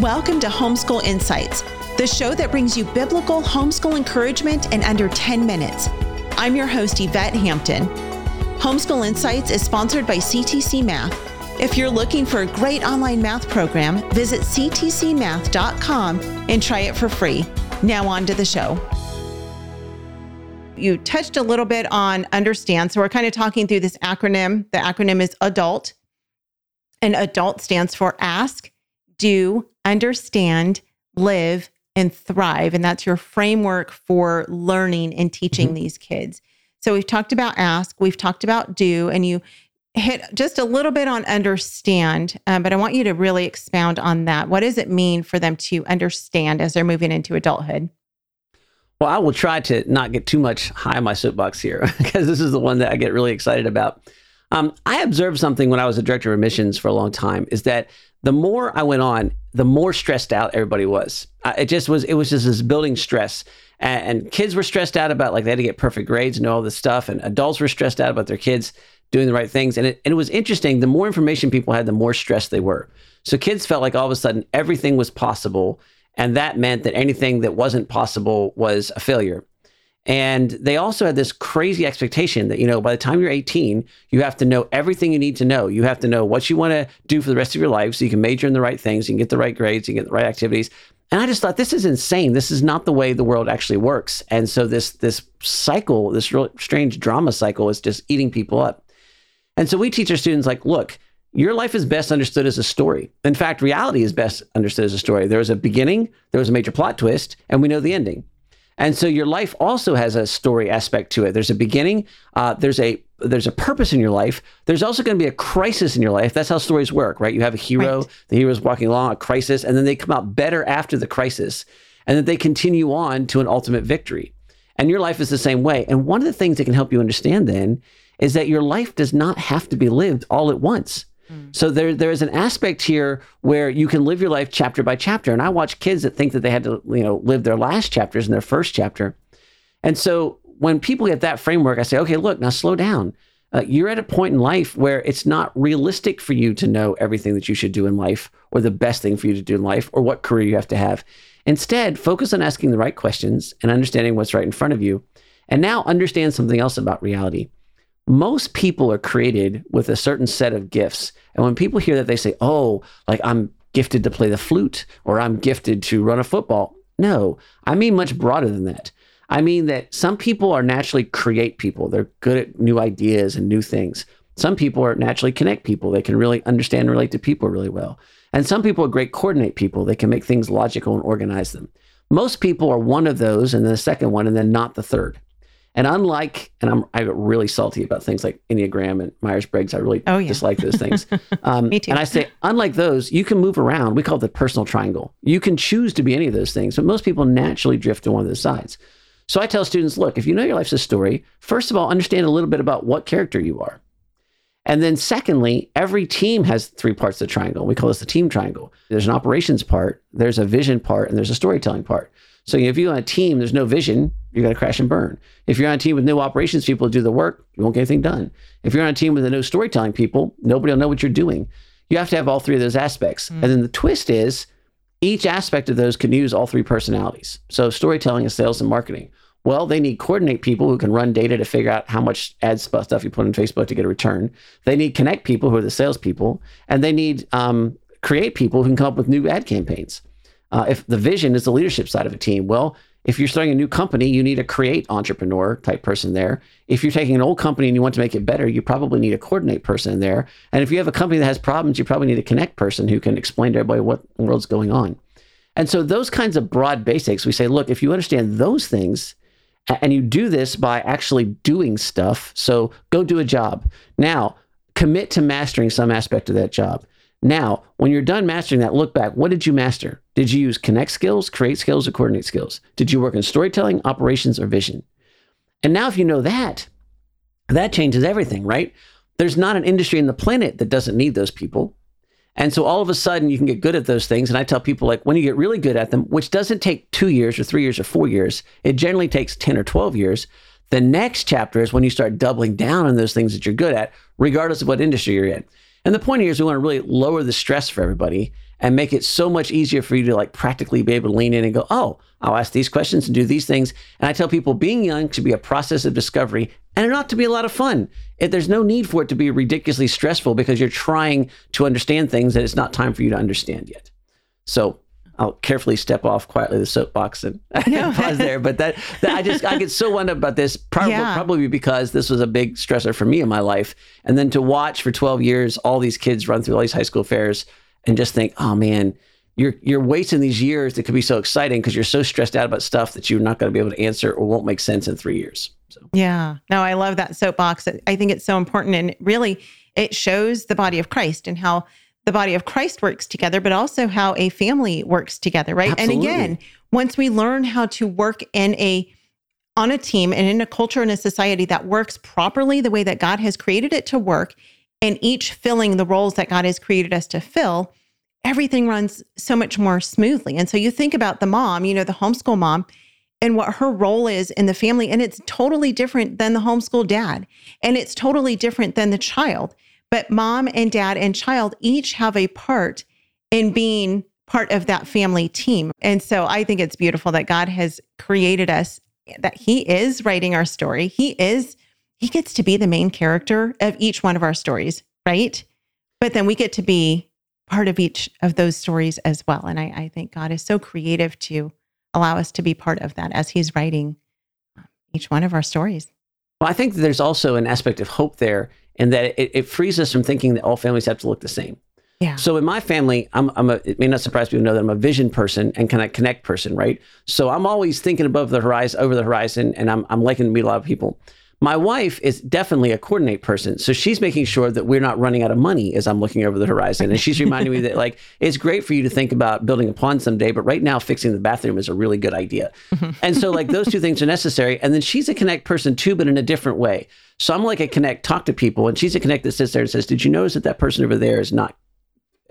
Welcome to Homeschool Insights, the show that brings you biblical homeschool encouragement in under 10 minutes. I'm your host, Yvette Hampton. Homeschool Insights is sponsored by CTC Math. If you're looking for a great online math program, visit ctcmath.com and try it for free. Now, on to the show. You touched a little bit on understand. So, we're kind of talking through this acronym. The acronym is ADULT, and ADULT stands for ask, do, understand, live, and thrive. And that's your framework for learning and teaching mm-hmm. these kids. So we've talked about ask, we've talked about do, and you hit just a little bit on understand, um, but I want you to really expound on that. What does it mean for them to understand as they're moving into adulthood? Well, I will try to not get too much high on my soapbox here because this is the one that I get really excited about. Um, I observed something when I was a director of admissions for a long time is that the more I went on, the more stressed out everybody was. Uh, it just was, it was just this building stress. And, and, kids were stressed out about like they had to get perfect grades and all this stuff. And adults were stressed out about their kids doing the right things. And it, and it was interesting. The more information people had, the more stressed they were. So kids felt like all of a sudden everything was possible. And that meant that anything that wasn't possible was a failure. And they also had this crazy expectation that, you know, by the time you're 18, you have to know everything you need to know. You have to know what you want to do for the rest of your life so you can major in the right things, you can get the right grades, you can get the right activities. And I just thought this is insane. This is not the way the world actually works. And so this this cycle, this real strange drama cycle is just eating people up. And so we teach our students like, look, your life is best understood as a story. In fact, reality is best understood as a story. There was a beginning, there was a major plot twist, and we know the ending. And so your life also has a story aspect to it. There's a beginning, uh, there's a there's a purpose in your life. There's also going to be a crisis in your life. That's how stories work, right? You have a hero, right. the hero is walking along a crisis, and then they come out better after the crisis, and then they continue on to an ultimate victory. And your life is the same way. And one of the things that can help you understand then is that your life does not have to be lived all at once. Mm. So there, there is an aspect here where you can live your life chapter by chapter. And I watch kids that think that they had to, you know, live their last chapters in their first chapter. And so when people get that framework, I say, okay, look, now slow down. Uh, you're at a point in life where it's not realistic for you to know everything that you should do in life or the best thing for you to do in life or what career you have to have. Instead, focus on asking the right questions and understanding what's right in front of you. And now understand something else about reality most people are created with a certain set of gifts. And when people hear that, they say, oh, like I'm gifted to play the flute or I'm gifted to run a football. No, I mean much broader than that. I mean that some people are naturally create people. They're good at new ideas and new things. Some people are naturally connect people. They can really understand and relate to people really well. And some people are great coordinate people. They can make things logical and organize them. Most people are one of those and then the second one and then not the third. And unlike, and I'm I get really salty about things like Enneagram and Myers Briggs. I really oh, yeah. dislike those things. Um, Me too. And I say, unlike those, you can move around. We call it the personal triangle. You can choose to be any of those things, but most people naturally drift to one of those sides. So I tell students, look, if you know your life's a story, first of all, understand a little bit about what character you are. And then secondly, every team has three parts of the triangle. We call this the team triangle. There's an operations part, there's a vision part, and there's a storytelling part. So if you're on a team, there's no vision, you're going to crash and burn. If you're on a team with no operations people to do the work, you won't get anything done. If you're on a team with no storytelling people, nobody will know what you're doing. You have to have all three of those aspects. Mm. And then the twist is each aspect of those can use all three personalities. So storytelling is sales and marketing. Well, they need coordinate people who can run data to figure out how much ad stuff you put on Facebook to get a return. They need connect people who are the salespeople, and they need um, create people who can come up with new ad campaigns. Uh, if the vision is the leadership side of a team, well, if you're starting a new company, you need a create entrepreneur type person there. If you're taking an old company and you want to make it better, you probably need a coordinate person there. And if you have a company that has problems, you probably need a connect person who can explain to everybody what the world's going on. And so those kinds of broad basics, we say, look, if you understand those things, and you do this by actually doing stuff. So go do a job. Now, commit to mastering some aspect of that job. Now, when you're done mastering that, look back. What did you master? Did you use connect skills, create skills, or coordinate skills? Did you work in storytelling, operations, or vision? And now, if you know that, that changes everything, right? There's not an industry in the planet that doesn't need those people. And so all of a sudden you can get good at those things. And I tell people like when you get really good at them, which doesn't take two years or three years or four years, it generally takes 10 or 12 years. The next chapter is when you start doubling down on those things that you're good at, regardless of what industry you're in. And the point here is we want to really lower the stress for everybody and make it so much easier for you to like practically be able to lean in and go, oh, I'll ask these questions and do these things. And I tell people being young should be a process of discovery and it ought to be a lot of fun. It, there's no need for it to be ridiculously stressful because you're trying to understand things that it's not time for you to understand yet. So I'll carefully step off quietly the soapbox and no. pause there. But that, that, I just I get so wound up about this probably, yeah. probably because this was a big stressor for me in my life, and then to watch for 12 years all these kids run through all these high school fairs and just think, oh man, you're you're wasting these years that could be so exciting because you're so stressed out about stuff that you're not going to be able to answer or won't make sense in three years. So yeah, no, I love that soapbox. I think it's so important, and really, it shows the body of Christ and how the body of Christ works together, but also how a family works together, right? Absolutely. And again, once we learn how to work in a on a team and in a culture and a society that works properly the way that God has created it to work, and each filling the roles that God has created us to fill, everything runs so much more smoothly. And so you think about the mom, you know, the homeschool mom, and what her role is in the family, and it's totally different than the homeschool dad, and it's totally different than the child. But mom and dad and child each have a part in being part of that family team. And so I think it's beautiful that God has created us, that He is writing our story. He is, He gets to be the main character of each one of our stories, right? But then we get to be part of each of those stories as well. And I, I think God is so creative to allow us to be part of that as He's writing um, each one of our stories. Well, I think there's also an aspect of hope there and that it, it frees us from thinking that all families have to look the same. Yeah. So in my family, I'm, I'm a, it may not surprise people to know that I'm a vision person and kind of connect person, right? So I'm always thinking above the horizon, over the horizon, and I'm, I'm liking to meet a lot of people. My wife is definitely a coordinate person. So she's making sure that we're not running out of money as I'm looking over the horizon. And she's reminding me that, like, it's great for you to think about building a pond someday, but right now, fixing the bathroom is a really good idea. Mm-hmm. And so, like, those two things are necessary. And then she's a connect person too, but in a different way. So I'm like a connect, talk to people. And she's a connect that sits there and says, Did you notice that that person over there is not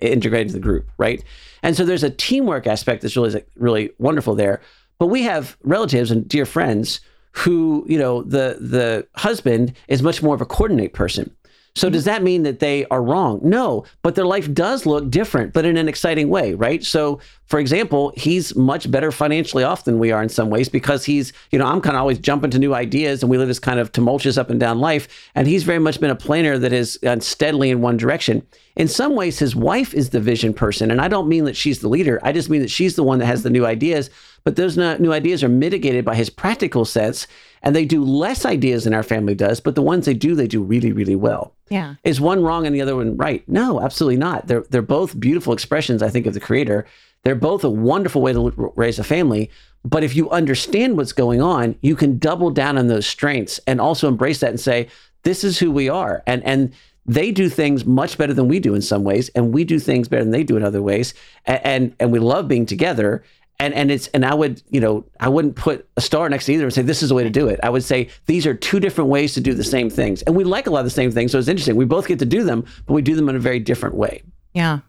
integrated to the group? Right. And so there's a teamwork aspect that's really, really wonderful there. But we have relatives and dear friends who, you know, the the husband is much more of a coordinate person. So does that mean that they are wrong? No, but their life does look different, but in an exciting way, right? So, for example, he's much better financially off than we are in some ways because he's, you know, I'm kind of always jumping to new ideas and we live this kind of tumultuous up and down life. And he's very much been a planner that has gone uh, steadily in one direction. In some ways, his wife is the vision person. And I don't mean that she's the leader, I just mean that she's the one that has the new ideas. But those new ideas are mitigated by his practical sense and they do less ideas than our family does, but the ones they do, they do really, really well. Yeah. Is one wrong and the other one right? No, absolutely not. They're they're both beautiful expressions, I think, of the creator. They're both a wonderful way to raise a family. But if you understand what's going on, you can double down on those strengths and also embrace that and say, this is who we are. And and they do things much better than we do in some ways, and we do things better than they do in other ways. And and, and we love being together and and it's and I would you know I wouldn't put a star next to either and say this is the way to do it. I would say these are two different ways to do the same things, and we like a lot of the same things. So it's interesting. We both get to do them, but we do them in a very different way. Yeah,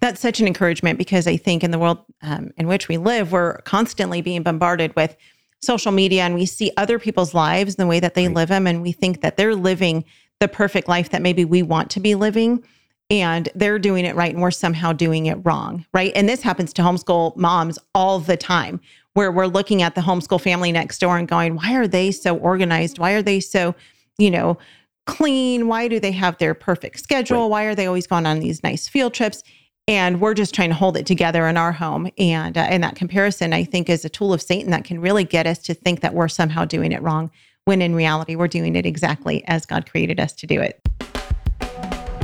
that's such an encouragement because I think in the world um, in which we live, we're constantly being bombarded with social media, and we see other people's lives and the way that they right. live them, and we think that they're living the perfect life that maybe we want to be living and they're doing it right and we're somehow doing it wrong, right? And this happens to homeschool moms all the time where we're looking at the homeschool family next door and going, why are they so organized? Why are they so, you know, clean? Why do they have their perfect schedule? Right. Why are they always going on these nice field trips? And we're just trying to hold it together in our home. And uh, and that comparison, I think, is a tool of Satan that can really get us to think that we're somehow doing it wrong, when in reality, we're doing it exactly as God created us to do it.